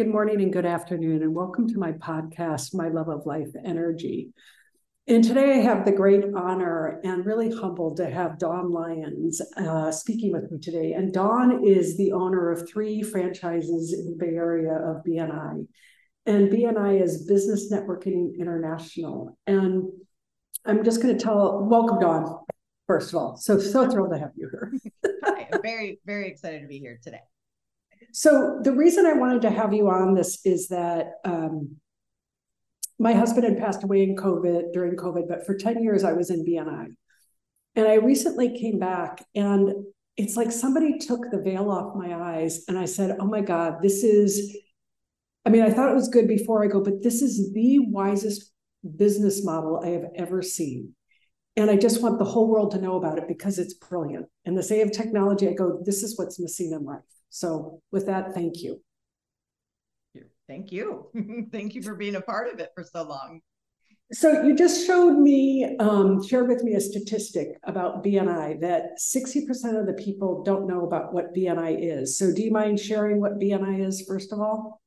Good morning and good afternoon, and welcome to my podcast, My Love of Life Energy. And today I have the great honor and really humbled to have Dawn Lyons uh, speaking with me today. And Dawn is the owner of three franchises in the Bay Area of BNI. And BNI is Business Networking International. And I'm just going to tell, welcome, Dawn, first of all. So, so thrilled to have you here. Hi, I'm very, very excited to be here today. So the reason I wanted to have you on this is that um, my husband had passed away in COVID during COVID, but for 10 years I was in BNI. And I recently came back and it's like somebody took the veil off my eyes and I said, oh my God, this is, I mean, I thought it was good before I go, but this is the wisest business model I have ever seen. And I just want the whole world to know about it because it's brilliant. And the say of technology, I go, this is what's missing in life. So with that, thank you. Thank you. thank you for being a part of it for so long. So you just showed me, um, shared with me a statistic about BNI that 60% of the people don't know about what BNI is. So do you mind sharing what BNI is, first of all?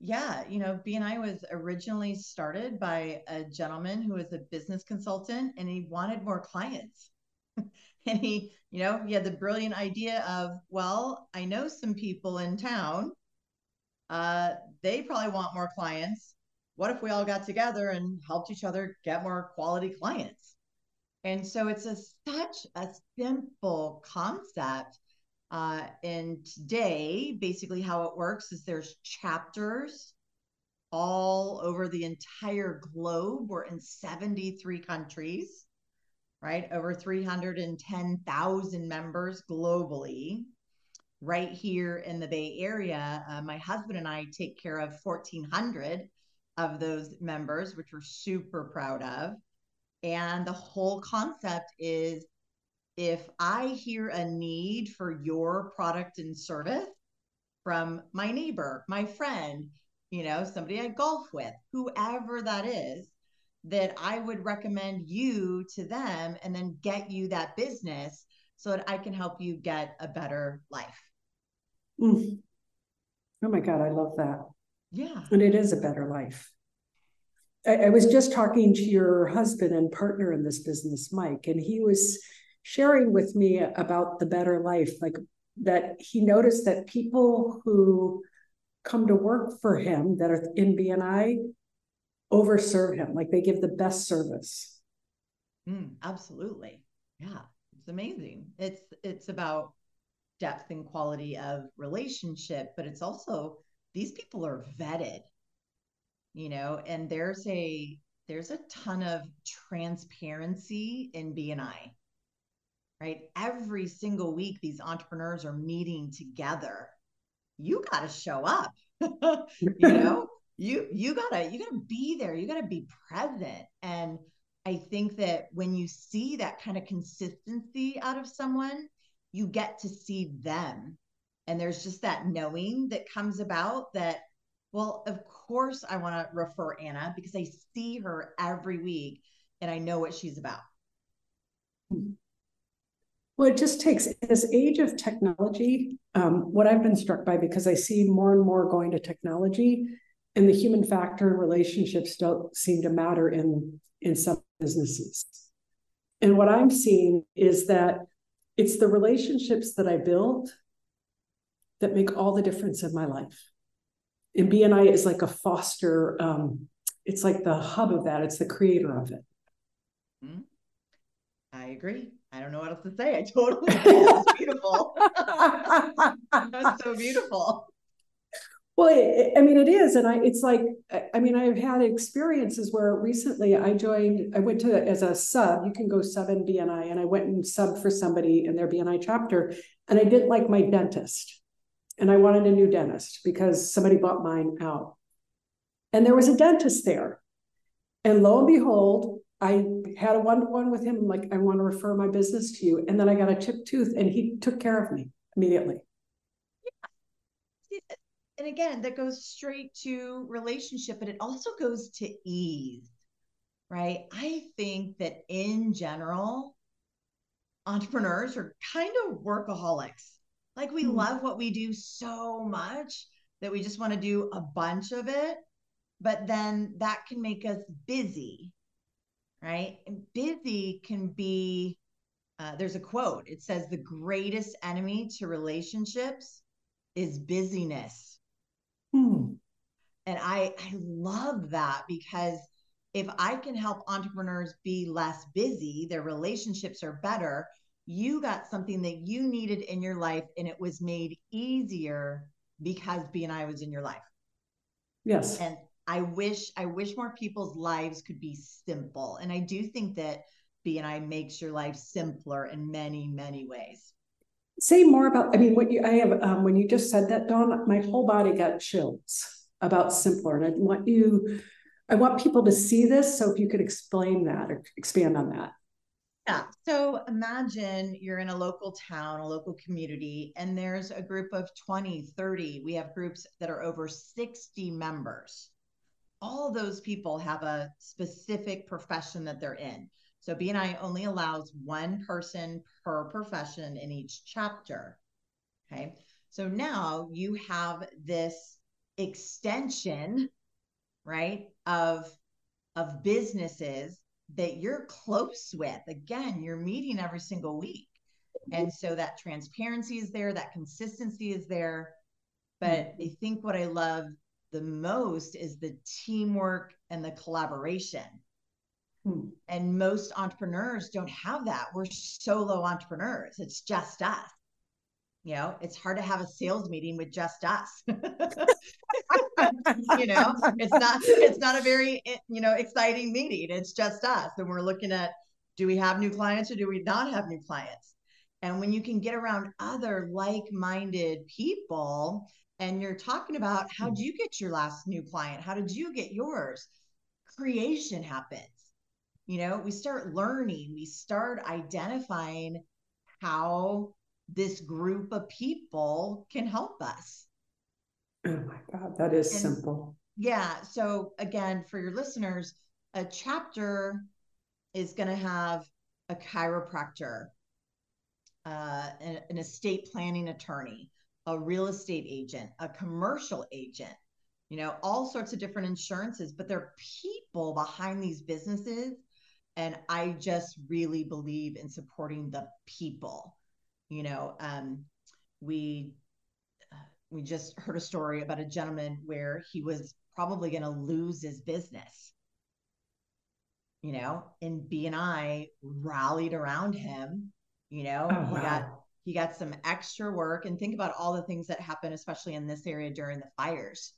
Yeah, you know, BNI was originally started by a gentleman who was a business consultant and he wanted more clients. and he you know he had the brilliant idea of well i know some people in town. Uh, they probably want more clients. What if we all got together and helped each other get more quality clients? And so it's a, such a simple concept uh, and today basically how it works is there's chapters all over the entire globe. We're in 73 countries right? Over 310,000 members globally. Right here in the Bay Area, uh, my husband and I take care of 1,400 of those members, which we're super proud of. And the whole concept is if I hear a need for your product and service from my neighbor, my friend, you know, somebody I golf with, whoever that is, that I would recommend you to them and then get you that business so that I can help you get a better life. Mm. Oh my God, I love that. Yeah. And it is a better life. I, I was just talking to your husband and partner in this business, Mike, and he was sharing with me about the better life, like that he noticed that people who come to work for him that are in BNI overserve him like they give the best service. Mm, absolutely. Yeah it's amazing. It's it's about depth and quality of relationship but it's also these people are vetted you know and there's a there's a ton of transparency in bni right? Every single week these entrepreneurs are meeting together. You got to show up you know you you gotta you gotta be there. You gotta be present. And i think that when you see that kind of consistency out of someone you get to see them. And there's just that knowing that comes about that well of course i want to refer anna because i see her every week and i know what she's about. Well it just takes this age of technology um, what i've been struck by because i see more and more going to technology and the human factor and relationships don't seem to matter in in some businesses. And what i'm seeing is that it's the relationships that i build that make all the difference in my life. And bni is like a foster um, it's like the hub of that it's the creator of it. Mm-hmm. i agree. I don't know what else to say. I totally agree. That's beautiful. That's so beautiful well, I mean, it is, and I. It's like, I mean, I've had experiences where recently I joined. I went to as a sub. You can go sub in BNI, and I went and sub for somebody in their BNI chapter, and I didn't like my dentist, and I wanted a new dentist because somebody bought mine out. And there was a dentist there. And lo and behold, I had a one to one with him. I'm like, I want to refer my business to you. And then I got a chipped tooth, and he took care of me immediately. Yeah. And again, that goes straight to relationship, but it also goes to ease, right? I think that in general, entrepreneurs are kind of workaholics. Like we mm. love what we do so much that we just want to do a bunch of it, but then that can make us busy, right? And busy can be, uh, there's a quote, it says, the greatest enemy to relationships is busyness. Hmm. And I, I love that because if I can help entrepreneurs be less busy, their relationships are better. You got something that you needed in your life and it was made easier because BNI was in your life. Yes. And I wish I wish more people's lives could be simple. And I do think that BNI makes your life simpler in many, many ways. Say more about, I mean, what you I have um, when you just said that, Dawn, my whole body got chills about simpler. And I want you, I want people to see this. So if you could explain that or expand on that. Yeah. So imagine you're in a local town, a local community, and there's a group of 20, 30. We have groups that are over 60 members all those people have a specific profession that they're in. So BNI only allows one person per profession in each chapter. Okay. So now you have this extension, right, of of businesses that you're close with. Again, you're meeting every single week. And so that transparency is there, that consistency is there. But mm-hmm. I think what I love the most is the teamwork and the collaboration. Hmm. And most entrepreneurs don't have that. We're solo entrepreneurs. It's just us. You know, it's hard to have a sales meeting with just us. you know, it's not it's not a very you know exciting meeting. It's just us and we're looking at do we have new clients or do we not have new clients? And when you can get around other like-minded people and you're talking about how did you get your last new client? How did you get yours? Creation happens. You know, we start learning, we start identifying how this group of people can help us. Oh my God, that is and, simple. Yeah. So, again, for your listeners, a chapter is going to have a chiropractor, uh, an, an estate planning attorney, a real estate agent, a commercial agent, you know, all sorts of different insurances, but there are people behind these businesses. And I just really believe in supporting the people. You know, um, we uh, we just heard a story about a gentleman where he was probably going to lose his business. You know, and BNI rallied around him. You know, oh, he wow. got he got some extra work and think about all the things that happen especially in this area during the fires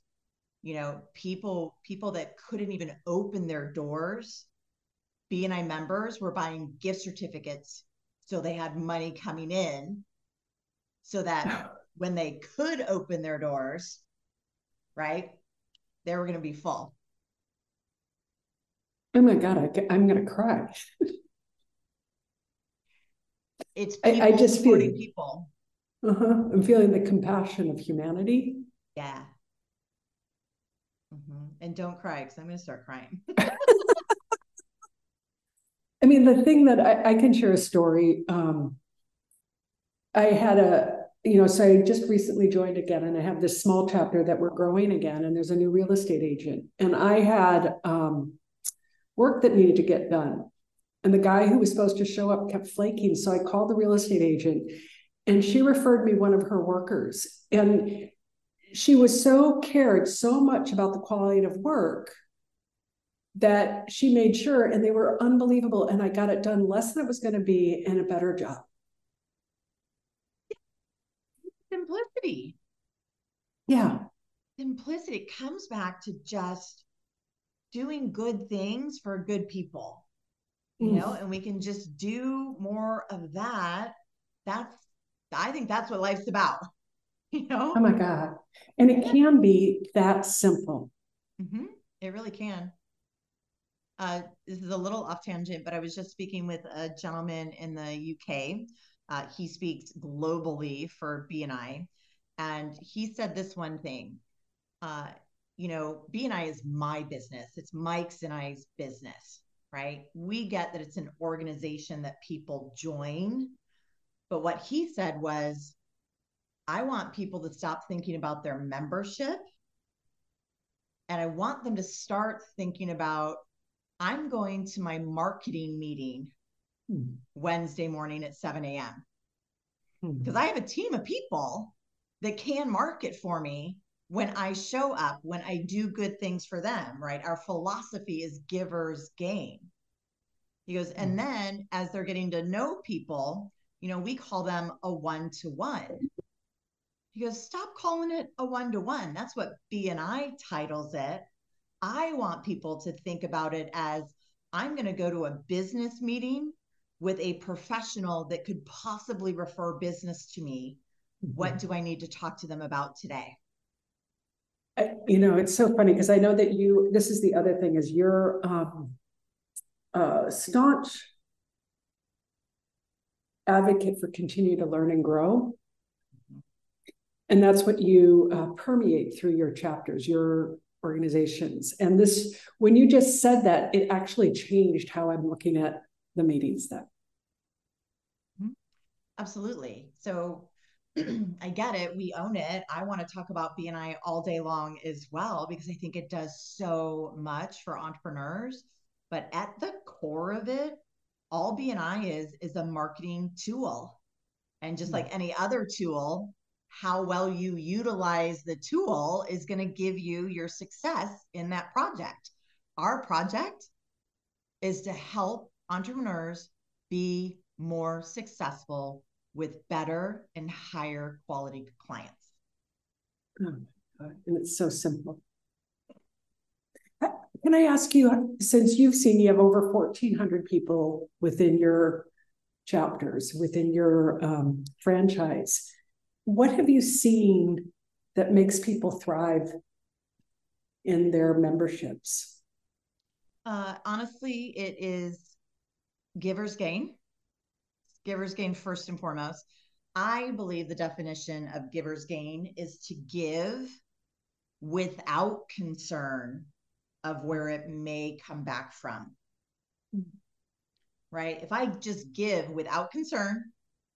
you know people people that couldn't even open their doors bni members were buying gift certificates so they had money coming in so that when they could open their doors right they were going to be full oh my god I, i'm going to cry it's I, I, just feel people. Uh-huh. I'm feeling the compassion of humanity. Yeah. Mm-hmm. And don't cry because I'm going to start crying. I mean, the thing that I, I can share a story. Um, I had a, you know, so I just recently joined again, and I have this small chapter that we're growing again, and there's a new real estate agent, and I had um, work that needed to get done, and the guy who was supposed to show up kept flaking. So I called the real estate agent and she referred me one of her workers. And she was so cared so much about the quality of work that she made sure, and they were unbelievable. And I got it done less than it was going to be and a better job. Simplicity. Yeah. Simplicity comes back to just doing good things for good people you know, and we can just do more of that. That's, I think that's what life's about. You know? Oh my God. And it can be that simple. Mm-hmm. It really can. Uh, this is a little off tangent, but I was just speaking with a gentleman in the UK. Uh, he speaks globally for BNI, and he said this one thing. Uh, you know, BNI is my business. It's Mike's and I's business, right? We get that it's an organization that people join, but what he said was, I want people to stop thinking about their membership and I want them to start thinking about I'm going to my marketing meeting hmm. Wednesday morning at 7 a.m. Because hmm. I have a team of people that can market for me when I show up, when I do good things for them, right? Our philosophy is givers gain. He goes, hmm. and then as they're getting to know people, you know, we call them a one to one. He goes, stop calling it a one to one. That's what BNI titles it. I want people to think about it as I'm going to go to a business meeting with a professional that could possibly refer business to me. What mm-hmm. do I need to talk to them about today? I, you know, it's so funny because I know that you, this is the other thing is you're um, uh, staunch advocate for continue to learn and grow. And that's what you uh, permeate through your chapters, your organizations. And this, when you just said that, it actually changed how I'm looking at the meetings then. Mm-hmm. Absolutely. So I get it. We own it. I want to talk about BNI all day long as well because I think it does so much for entrepreneurs. But at the core of it, all BNI is is a marketing tool. And just like any other tool, how well you utilize the tool is going to give you your success in that project. Our project is to help entrepreneurs be more successful with better and higher quality clients. Oh my God. and it's so simple. Can I ask you, since you've seen you have over 1,400 people within your chapters, within your um, franchise, what have you seen that makes people thrive in their memberships? Uh, honestly, it is givers gain. Givers gain first and foremost. I believe the definition of givers gain is to give without concern of where it may come back from. Mm-hmm. Right? If I just give without concern,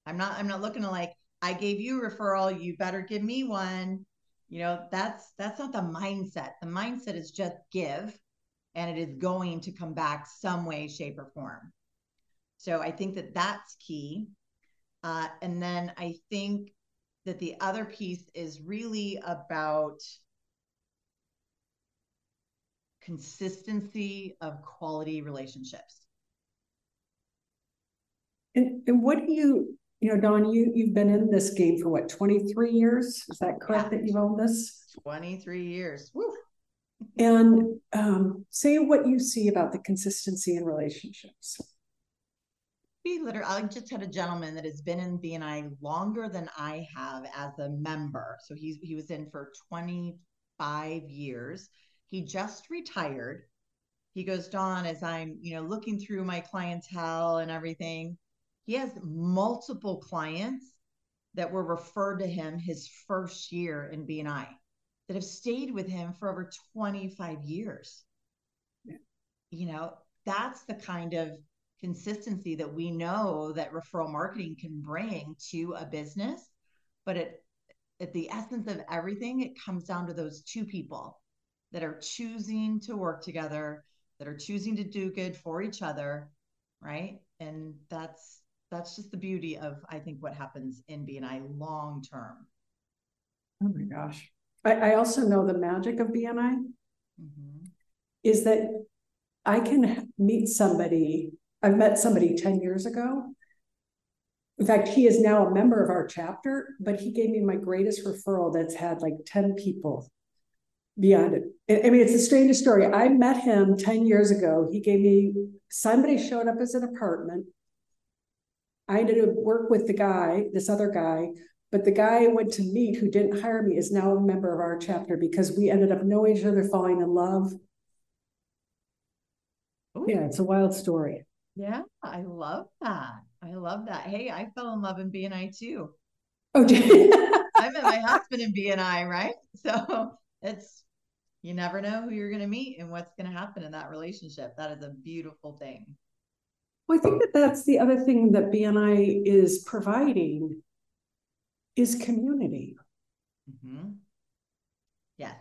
I'm not I'm not looking to like I gave you a referral, you better give me one. You know, that's that's not the mindset. The mindset is just give and it is going to come back some way shape or form. So I think that that's key. Uh, and then I think that the other piece is really about consistency of quality relationships. And, and what do you you know, Dawn, you you've been in this game for what, 23 years? Is that correct yeah. that you've owned this? 23 years. Woo. And um, say what you see about the consistency in relationships. We literally, I just had a gentleman that has been in BNI longer than I have as a member. So he's he was in for 25 years. He just retired. He goes, Dawn, as I'm, you know, looking through my clientele and everything, he has multiple clients that were referred to him his first year in BNI that have stayed with him for over 25 years. Yeah. You know, that's the kind of consistency that we know that referral marketing can bring to a business. But it, at the essence of everything, it comes down to those two people that are choosing to work together, that are choosing to do good for each other, right? And that's that's just the beauty of I think what happens in BNI long term. Oh my gosh. I, I also know the magic of BNI mm-hmm. is that I can meet somebody. I've met somebody 10 years ago. In fact, he is now a member of our chapter, but he gave me my greatest referral that's had like 10 people beyond it. I mean, it's the strangest story. I met him 10 years ago. He gave me somebody showed up as an apartment I ended up work with the guy, this other guy, But the guy I went to meet who didn't hire me is now a member of our chapter because we ended up knowing each other, falling in love. Ooh. Yeah, it's a wild story. Yeah, I love that. I love that. Hey, I fell in love in BNI too. Oh, did I met my husband in BNI, right? So it's you never know who you're going to meet and what's going to happen in that relationship. That is a beautiful thing. Well, I think that that's the other thing that BNI is providing is community. Mm-hmm. Yes.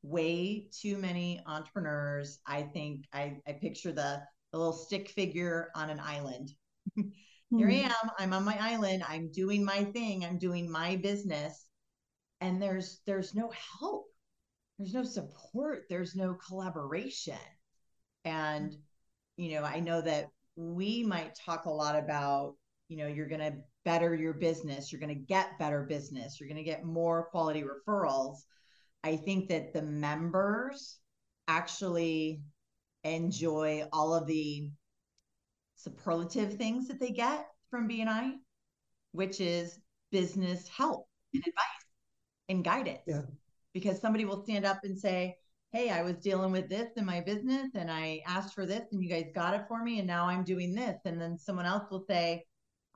Way too many entrepreneurs. I think I, I picture the, the little stick figure on an island. Here I am. I'm on my island. I'm doing my thing. I'm doing my business. And there's there's no help. There's no support. There's no collaboration. And, you know, I know that we might talk a lot about, you know, you're going to better your business, you're going to get better business, you're going to get more quality referrals. I think that the members actually enjoy all of the superlative things that they get from BNI, which is business help and advice and guidance. Yeah. Because somebody will stand up and say, Hey, I was dealing with this in my business and I asked for this and you guys got it for me and now I'm doing this. And then someone else will say,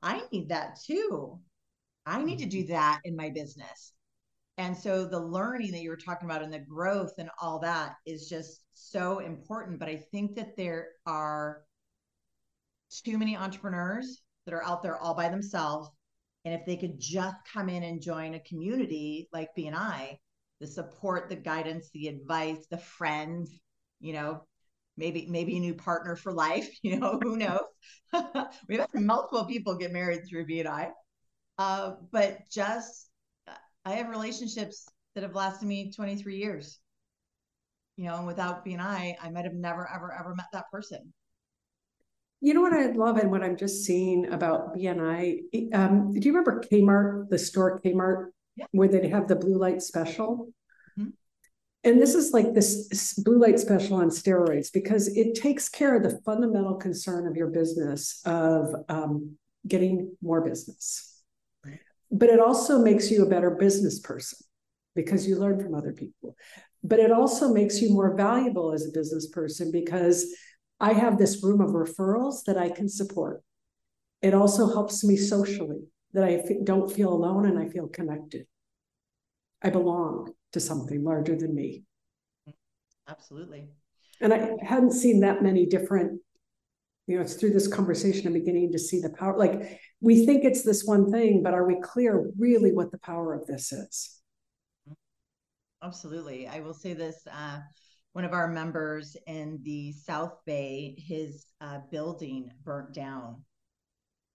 I need that too. I need to do Mm-hmm. that in my business. And so the learning that you were talking about and the growth and all that is just so important. But I think that there are too many entrepreneurs that are out there all by themselves. And if they could just come in and join a community like BNI, the support, the guidance, the advice, the friends, you know, maybe maybe a new partner for life, you know, who knows? We've had multiple people get married through BNI. Uh, but just I have relationships that have lasted me 23 years. You know, and without BNI, I might have never, ever, ever met that person. You know what I love and what I'm just seeing about BNI? Um, do you remember Kmart, the store Kmart, Yeah. where they'd have the blue light special? And this is like this blue light special on steroids because it takes care of the fundamental concern of your business of um, getting more business. But it also makes you a better business person because you learn from other people. But it also makes you more valuable as a business person because I have this room of referrals that I can support. It also helps me socially that I don't feel alone and I feel connected. I belong to something larger than me. Absolutely. And I hadn't seen that many different, you know, it's through this conversation I'm beginning to see the power. Like we think it's this one thing, but are we clear really what the power of this is? Absolutely. I will say this. Uh, one of our members in the South Bay, his uh, building burnt down.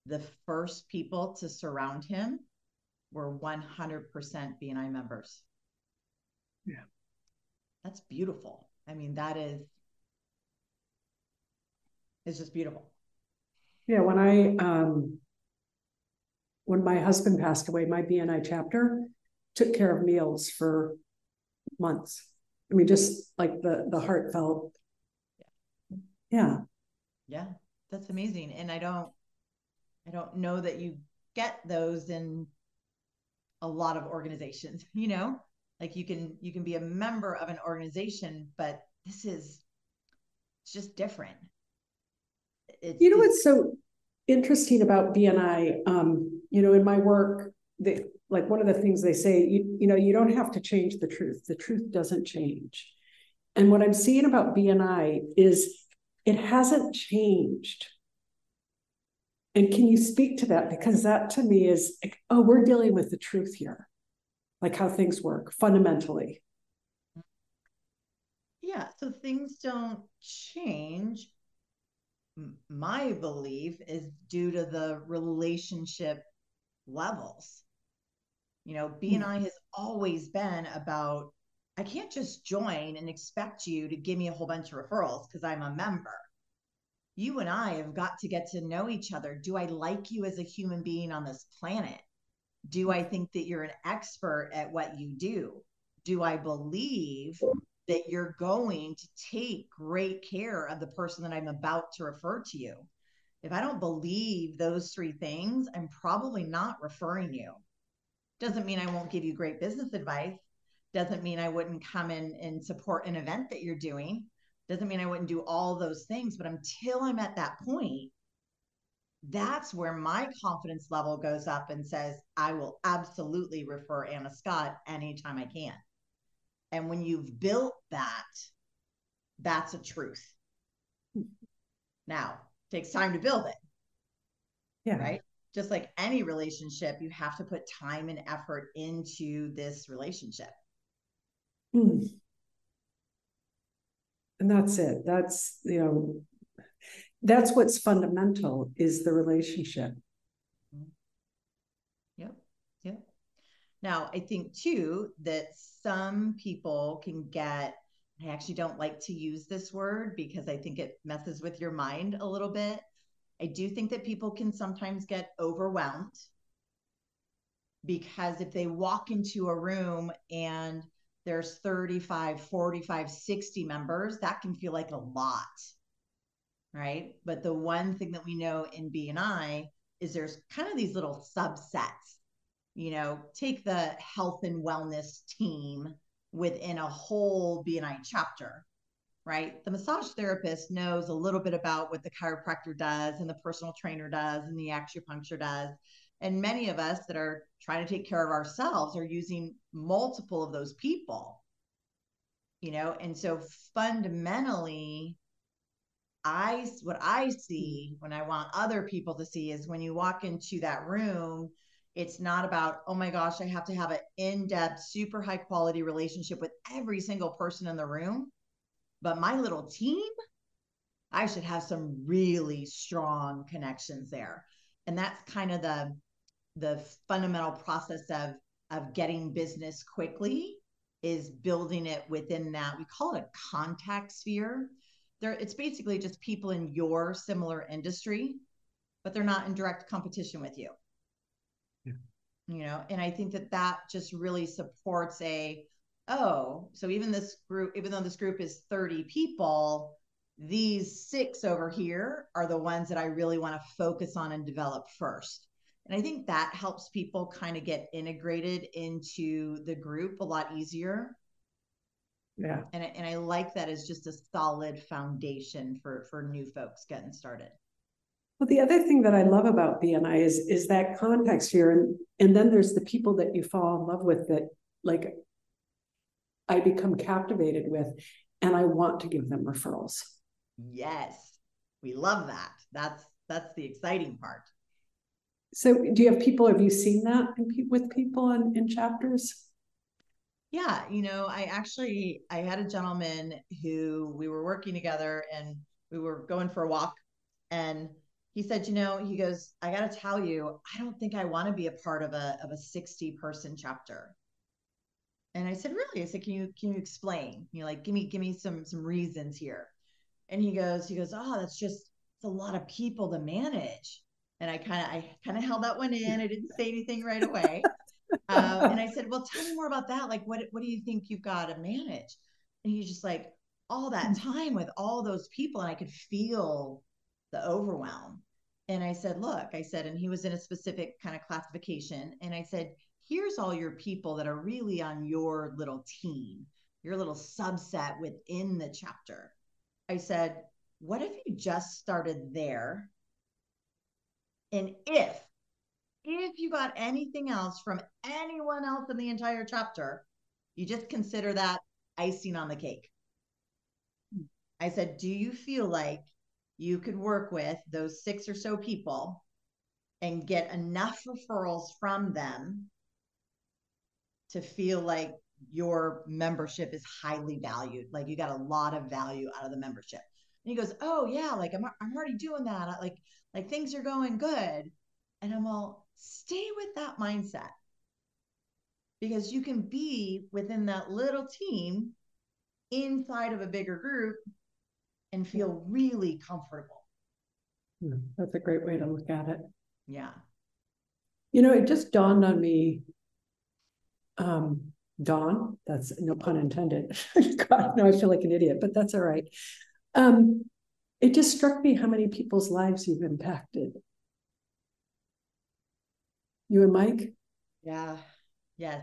The first people to surround him were 100% BNI members. Yeah. That's beautiful. I mean, that is, it's just beautiful. Yeah, when I um when my husband passed away, my BNI chapter took care of meals for months. I mean, just like the the heartfelt. Yeah. Yeah, that's amazing. And I don't, I don't know that you get those in a lot of organizations, you know, like you can, you can be a member of an organization, but this is, it's just different. It's, You know it's- what's so interesting about BNI? Um, you know, in my work, they like one of the things they say, you, you know, you don't have to change the truth. The truth doesn't change. And what I'm seeing about BNI is it hasn't changed. And can you speak to that? Because that to me is like, oh, we're dealing with the truth here, like how things work fundamentally. Yeah, so things don't change. My belief is due to the relationship levels. You know, BNI hmm. has always been about I can't just join and expect you to give me a whole bunch of referrals because I'm a member. You and I have got to get to know each other. Do I like you as a human being on this planet? Do I think that you're an expert at what you do? Do I believe that you're going to take great care of the person that I'm about to refer to you? If I don't believe those three things, I'm probably not referring you. Doesn't mean I won't give you great business advice. Doesn't mean I wouldn't come in and support an event that you're doing. Doesn't mean I wouldn't do all those things. But until I'm at that point, that's where my confidence level goes up and says, I will absolutely refer Anna Scott anytime I can. And when you've built that, that's a truth. Now, takes time to build it. Yeah. Right. Just like any relationship, you have to put time and effort into this relationship. Hmm. And that's it. That's, you know, that's what's fundamental is the relationship. Mm-hmm. Yep. Yep. Now, I think too that some people can get, I actually don't like to use this word because I think it messes with your mind a little bit. I do think that people can sometimes get overwhelmed because if they walk into a room and there's 35, 45, 60 members, that can feel like a lot right? But the one thing that we know in BNI is there's kind of these little subsets. You know, take the health and wellness team within a whole BNI chapter, right? The massage therapist knows a little bit about what the chiropractor does and the personal trainer does and the acupuncture does. And many of us that are trying to take care of ourselves are using multiple of those people, you know? And so fundamentally, I what I mm-hmm. see when I want other people to see is when you walk into that room, it's not about, oh my gosh, I have to have an in-depth, super high quality relationship with every single person in the room. But my little team, I should have some really strong connections there. And that's kind of the the fundamental process of of getting business quickly is building it within that we call it a contact sphere they're it's basically just people in your similar industry but they're not in direct competition with you. Yeah. you know and i think that that just really supports a oh so even this group even though this group is 30 people these six over here are the ones that i really want to focus on and develop first. And i think that helps people kind of get integrated into the group a lot easier yeah. And, and i like that as just a solid foundation for for new folks getting started. Well the other thing that i love about bni is is that contact sphere and and then there's the people that you fall in love with that like i become captivated with and i want to give them referrals. Yes. We love that. That's that's the exciting part. So do you have people have you seen that in, with people in, in chapters yeah, you know, I actually I had a gentleman who we were working together and we were going for a walk and he said, you know, he goes, I got to tell you, I don't think I want to be a part of a of a 60 person chapter. And I said, really? I said, can you can you explain? You know, like give me give me some some reasons here. And he goes, he goes, oh, that's just it's a lot of people to manage. And I kind of I kind of held that one in. I didn't say anything right away um, and I said, well, tell me more about that. Like, what, what do you think you've got to manage? And he's just like, all that mm. time with all those people. And I could feel the overwhelm. And I said, look, I said, and he was in a specific kind of classification. And I said, here's all your people that are really on your little team, your little subset within the chapter. I said, what if you just started there? And if if you got anything else from anyone else in the entire chapter, you just consider that icing on the cake. I said, Do you feel like you could work with those six or so people and get enough referrals from them to feel like your membership is highly valued? Like you got a lot of value out of the membership. And he goes, Oh, yeah, like I'm, I'm already doing that. Like, like things are going good. And I'm all, stay with that mindset because you can be within that little team inside of a bigger group and feel really comfortable. That's a great way to look at it. Yeah. You know, it just dawned on me. Um, Dawn, that's no pun intended. God, no, I feel like an idiot, but that's all right. Um, it just struck me how many people's lives you've impacted you and Mike? Yeah. Yes.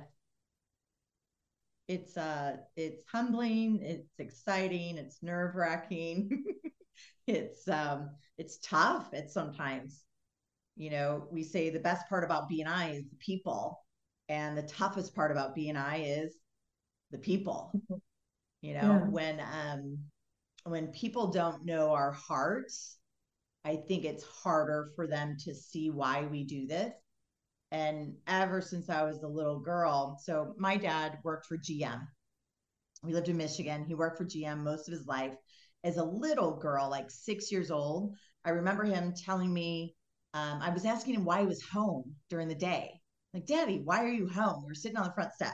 It's uh it's humbling, it's exciting, it's nerve-wracking. it's um it's tough at sometimes. You know, we say the best part about BNI is the people, and the toughest part about BNI is the people. You know, yeah. when um when people don't know our hearts, I think it's harder for them to see why we do this and ever since I was a little girl, so my dad worked for GM. We lived in Michigan. He worked for GM most of his life. As a little girl, like six years old, I remember him telling me, um, I was asking him why he was home during the day. Like, Daddy, why are you home? We are sitting on the front steps.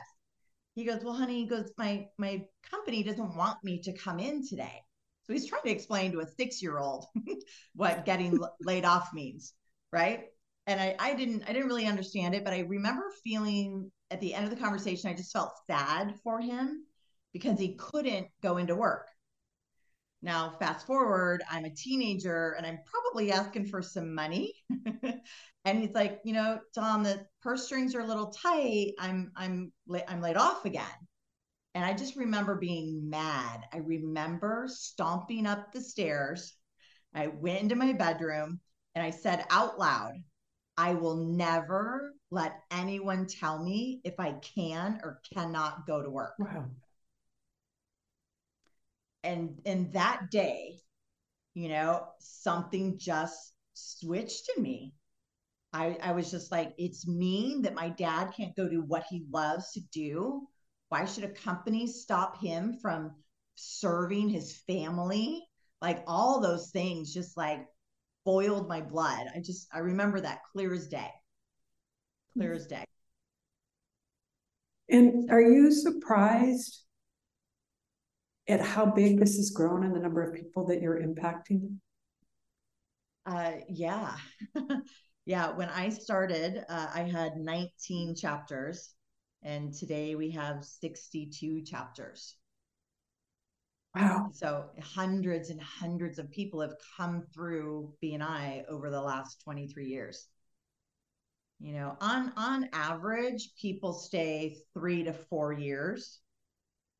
He goes, Well, honey, he goes, My my company doesn't want me to come in today. So he's trying to explain to a six year old what getting laid off means, right? And I, I didn't I didn't really understand it, but I remember feeling at the end of the conversation, I just felt sad for him because he couldn't go into work. Now, fast forward, I'm a teenager and I'm probably asking for some money. and he's like, you know, Tom, the purse strings are a little tight. I'm I'm I'm laid off again. And I just remember being mad. I remember stomping up the stairs. I went into my bedroom and I said out loud, I will never let anyone tell me if I can or cannot go to work. Wow. And and that day, you know, something just switched in me. I, I was just like, it's mean that my dad can't go do what he loves to do. Why should a company stop him from serving his family? Like all those things just like boiled my blood. I just I remember that clear as day. Clear as day. And are you surprised at how big this has grown and the number of people that you're impacting? Uh, yeah. yeah. When I started, uh, I had 19 chapters, and today we have 62 chapters. Wow. So hundreds and hundreds of people have come through BNI over the last 23 years. You know, on on average, people stay three to four years.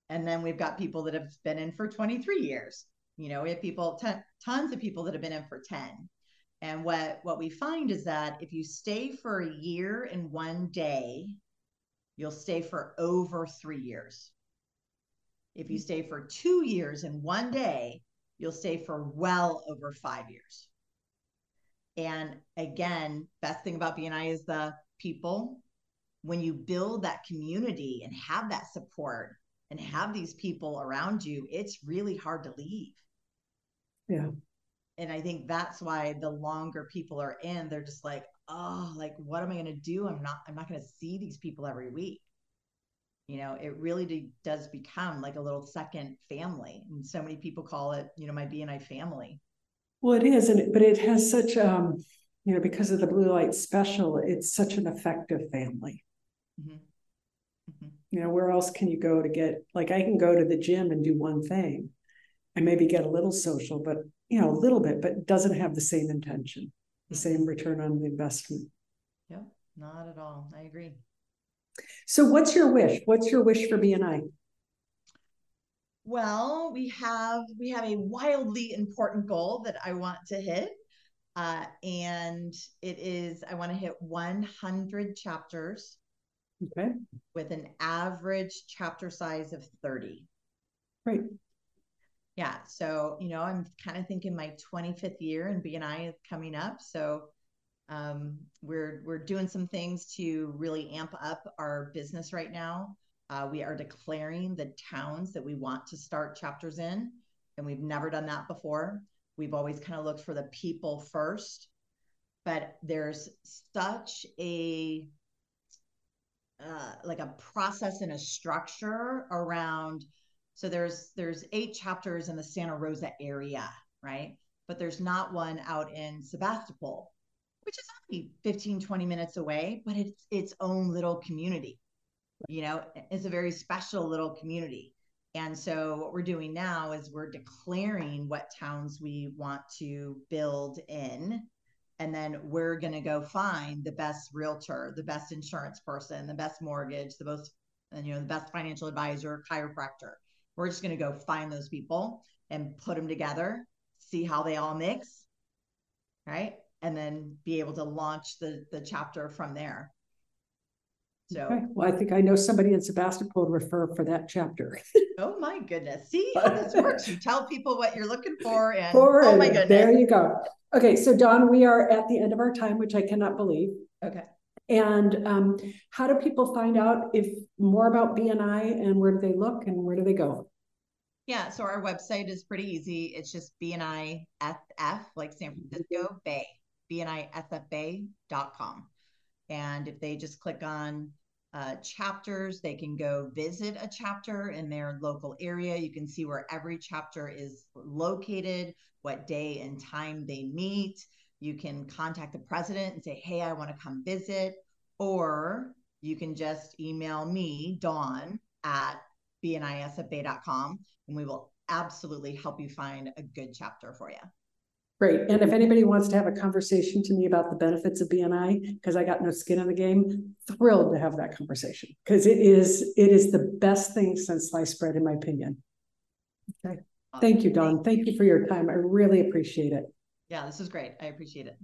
And then we've got people that have been in for 23 years. You know, we have people, ton, tons of people that have been in for 10. And what what we find is that if you stay for a year and one day, you'll stay for over three years. If you stay for two years and one day, you'll stay for well over five years. And again, best thing about BNI is the people. When you build that community and have that support and have these people around you, it's really hard to leave. Yeah. And I think that's why the longer people are in, they're just like, oh, like what am I going to do? I'm not, I'm not going to see these people every week you know it really does become like a little second family and so many people call it you know my bni family well it is and it, but it has such um you know because of the blue light special it's such an effective family mm-hmm. Mm-hmm. you know where else can you go to get like i can go to the gym and do one thing and maybe get a little social but you know a little bit but doesn't have the same intention the mm-hmm. same return on the investment yeah not at all i agree so, what's your wish? What's your wish for BNI? Well, we have we have a wildly important goal that I want to hit, uh, and it is I want to hit 100 chapters. Okay. With an average chapter size of 30. Right. Yeah. So, you know, I'm kind of thinking my 25th year and BNI is coming up. So um, we're we're doing some things to really amp up our business right now. Uh, we are declaring the towns that we want to start chapters in, and we've never done that before. We've always kind of looked for the people first, but there's such a uh, like a process and a structure around. So there's there's eight chapters in the Santa Rosa area, right? But there's not one out in Sebastopol which is only 15, 20 minutes away, but it's its own little community. You know, it's a very special little community. And so what we're doing now is we're declaring what towns we want to build in. and then we're going to go find the best realtor the best insurance person the best mortgage the most you know the best financial advisor chiropractor we're just going to go find those people and put them together see how they all mix right and then be able to launch the the chapter from there so okay. well i think i know somebody in sebastopol to refer for that chapter oh my goodness see how this works you tell people what you're looking for and oh my goodness there you go Okay, so Dawn, we are at the end of our time, which I cannot believe. Okay. And um, how do people find out if more about BNI and where do they look and where do they go? Yeah, so our website is pretty easy. It's just BNI SF, like San Francisco Bay, BNISFBay.com. And if they just click on uh, chapters, they can go visit a chapter in their local area. You can see where every chapter is located, what day and time they meet. You can contact the president and say, hey, I want to come visit. Or you can just email me, Dawn, at bnisfbay.com, and we will absolutely help you find a good chapter for you. Great. And if anybody wants to have a conversation to me about the benefits of BNI, because I got no skin in the game, thrilled to have that conversation because it is it is the best thing since sliced bread, in my opinion. Okay. Thank you, Dawn. Thank you for your time. I really appreciate it. Yeah, this is great. I appreciate it.